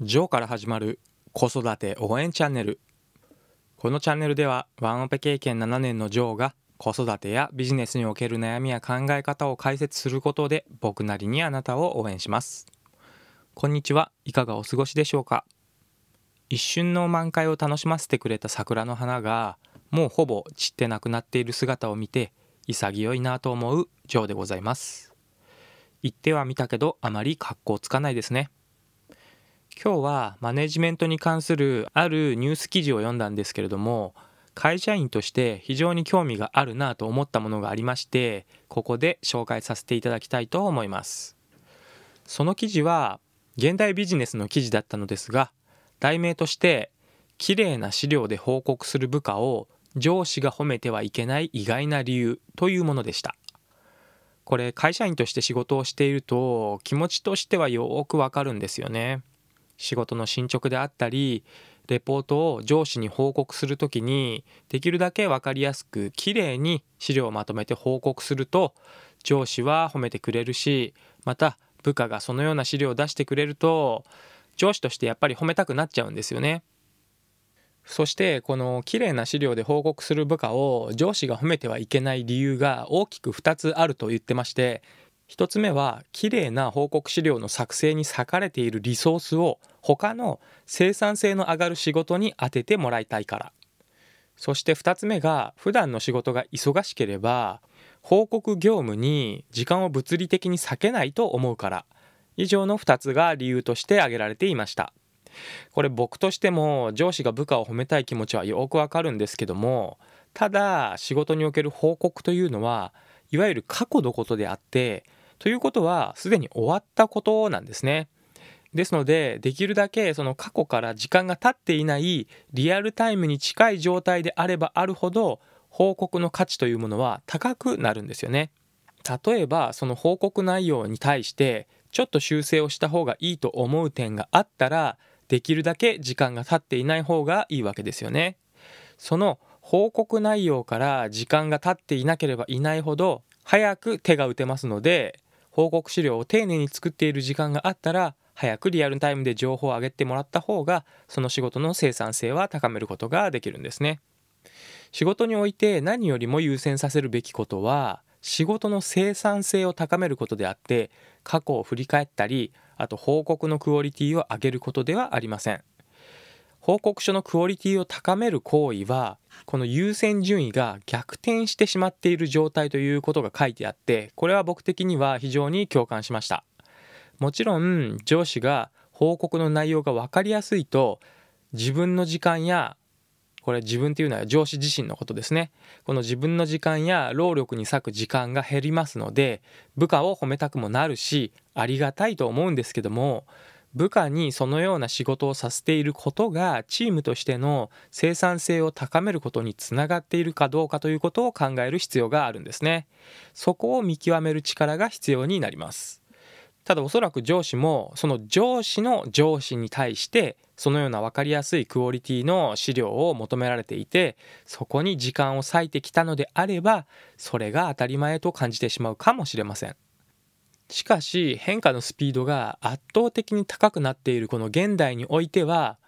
ジョーから始まる子育て応援チャンネル。このチャンネルではワンオペ経験7年のジョーが子育てやビジネスにおける悩みや考え方を解説することで僕なりにあなたを応援します。こんにちは。いかがお過ごしでしょうか？一瞬の満開を楽しませてくれた桜の花がもうほぼ散ってなくなっている姿を見て潔いなと思うジョーでございます。言ってはみたけどあまり格好つかないですね。今日はマネジメントに関するあるニュース記事を読んだんですけれども会社員として非常に興味があるなと思ったものがありましてここで紹介させていただきたいと思います。その記事は現代ビジネスの記事だったのですが題名として綺麗な資料で報告する部下を上司が褒めてはいけない意外な理由というものでした。これ会社員として仕事をしていると気持ちとしてはよくわかるんですよね。仕事の進捗であったりレポートを上司に報告するときにできるだけ分かりやすくきれいに資料をまとめて報告すると上司は褒めてくれるしまた部下がそのような資料を出してくれると上司としてやっぱり褒めたくなっちゃうんですよね。そしてこの綺麗な資料で報告する部下を上司が褒めてはいけない理由が大きく2つあると言ってまして1つ目は綺麗な報告資料の作成に割かれているリソースを他の生産性の上がる仕事に充ててもらいたいから。そして2つ目が普段の仕事が忙しければ報告業務に時間を物理的に割けないと思うから。以上の2つが理由として挙げられていました。これ僕としても上司が部下を褒めたい気持ちはよくわかるんですけどもただ仕事における報告というのはいわゆる過去のことであってということはすでに終わったことなんですね。ですのでできるだけその過去から時間が経っていないリアルタイムに近い状態であればあるほど報告の価値というものは高くなるんですよね。例えばその報告内容に対してちょっと修正をした方がいいと思う点があったらできるだけ時間が経っていない方がいいわけですよね。その報告内容から時間が経っていなければいないほど早く手が打てますので報告資料を丁寧に作っている時間があったら早くリアルタイムで情報を上げてもらった方がその仕事の生産性は高めることができるんですね。仕事において何よりも優先させるべきことは仕事の生産性を高めることであって過去を振り返ったりあと報告のクオリティを上げることではありません。報告書のクオリティを高める行為はこの優先順位が逆転してしまっている状態ということが書いてあってこれは僕的には非常に共感しました。もちろん上司が報告の内容が分かりやすいと自分の時間やこれ自分っていうのは上司自身のことですね。この自分の時間や労力に割く時間が減りますので部下を褒めたくもなるしありがたいと思うんですけども部下にそのような仕事をさせていることがチームとしての生産性を高めることにつながっているかどうかということを考える必要があるんですね。そこを見極める力が必要になります。ただおそらく上司もその上司の上司に対してそのような分かりやすいクオリティの資料を求められていてそこに時間を割いてきたのであればそれが当たり前と感じてしまうかもしれません。しかし変化のスピードが圧倒的に高くなっているこの現代においては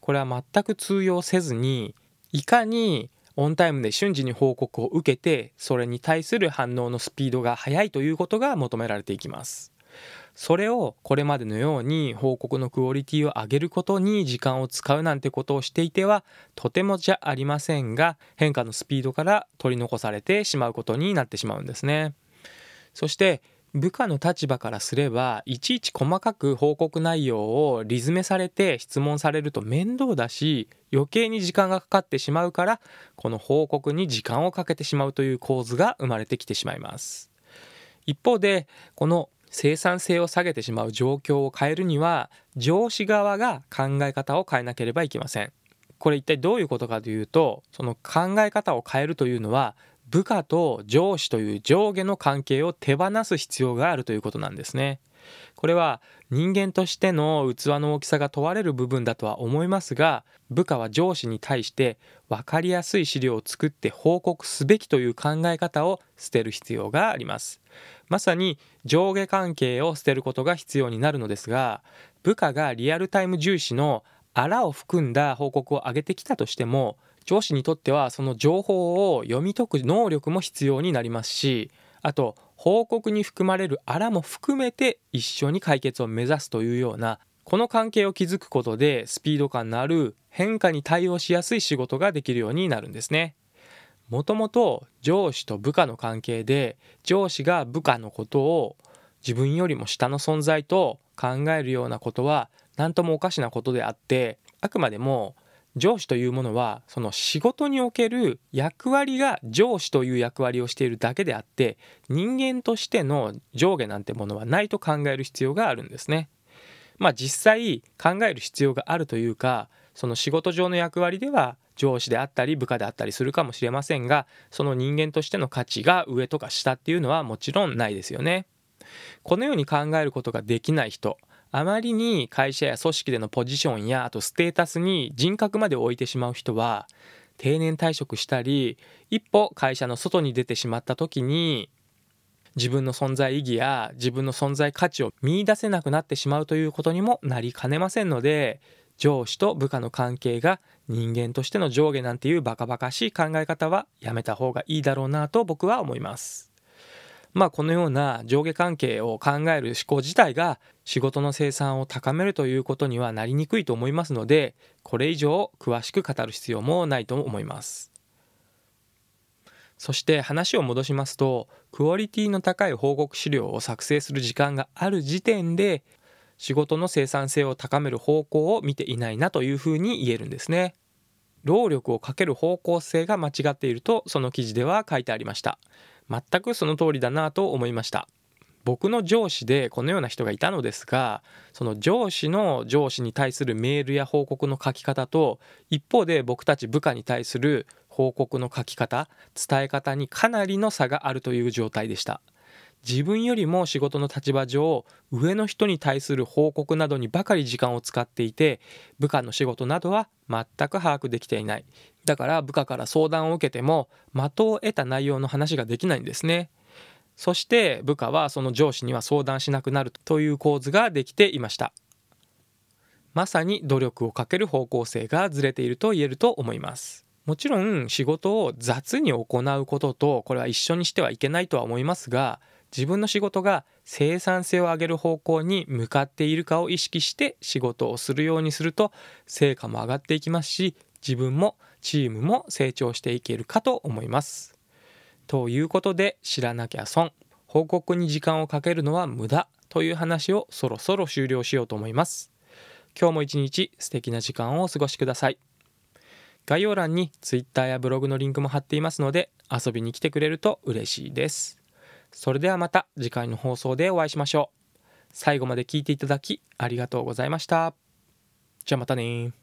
これは全く通用せずにいかにオンタイムで瞬時に報告を受けてそれに対する反応のスピードが速いということが求められていきます。それをこれまでのように報告のクオリティを上げることに時間を使うなんてことをしていてはとてもじゃありませんが変化のスピードから取り残されてしまうことになってしまうんですね。そして部下の立場からすればいちいち細かく報告内容をリズメされて質問されると面倒だし余計に時間がかかってしまうからこの報告に時間をかけてしまうという構図が生まれてきてしまいます。一方でこの生産性を下げてしまう状況を変えるには上司側が考え方を変えなければいけません。これ一体どういうことかというとその考え方を変えるというのは部下と上司という上下の関係を手放す必要があるということなんですね。これは人間としての器の大きさが問われる部分だとは思いますが部下は上司に対して分かりやすい資料を作って報告すべきという考え方を捨てる必要がありますまさに上下関係を捨てることが必要になるのですが部下がリアルタイム重視のあらを含んだ報告を上げてきたとしても上司にとってはその情報を読み解く能力も必要になりますしあと報告に含まれるあらも含めて一緒に解決を目指すというようなこの関係を築くことでスピード感のある変化に対応しやすい仕事ができるようになるんですね。もともと上司と部下の関係で上司が部下のことを自分よりも下の存在と考えるようなことは何ともおかしなことであってあくまでも上司というものはその仕事における役割が上司という役割をしているだけであって人間としての上下なんてものはないと考える必要があるんですね。まあ実際考える必要があるというかその仕事上の役割では上司であったり部下であったりするかもしれませんがその人間としての価値が上とか下っていうのはもちろんないですよね。このように考えることができない人あまりに会社や組織でのポジションやあとステータスに人格まで置いてしまう人は定年退職したり一歩会社の外に出てしまった時に自分の存在意義や自分の存在価値を見いだせなくなってしまうということにもなりかねませんので上司と部下の関係が人間としての上下なんていうバカバカしい考え方はやめた方がいいだろうなと僕は思います。まあこのような上下関係を考える思考自体が仕事の生産を高めるということにはなりにくいと思いますのでこれ以上詳しく語る必要もないと思います。そして話を戻しますとクオリティの高い報告資料を作成する時間がある時点で仕事の生産性を高める方向を見ていないなというふうに言えるんですね。労力をかける方向性が間違っているとその記事では書いてありました。全くその通りだなと思いました。僕の上司でこのような人がいたのですがその上司の上司に対するメールや報告の書き方と一方で僕たち部下に対する報告の書き方伝え方にかなりの差があるという状態でした。自分よりも仕事の立場上上の人に対する報告などにばかり時間を使っていて部下の仕事などは全く把握できていない。だから部下から相談を受けても的を得た内容の話ができないんですね。そして部下はその上司には相談しなくなるという構図ができていました。まさに努力をかける方向性がずれていると言えると思います。もちろん仕事を雑に行うこととこれは一緒にしてはいけないとは思いますが自分の仕事が生産性を上げる方向に向かっているかを意識して仕事をするようにすると成果も上がっていきますし自分もチームも成長していけるかと思います。ということで知らなきゃ損報告に時間をかけるのは無駄という話をそろそろ終了しようと思います。今日も一日素敵な時間をお過ごしください。概要欄に Twitter やブログのリンクも貼っていますので遊びに来てくれると嬉しいです。それではまた次回の放送でお会いしましょう。最後まで聞いていただきありがとうございました。じゃあまたね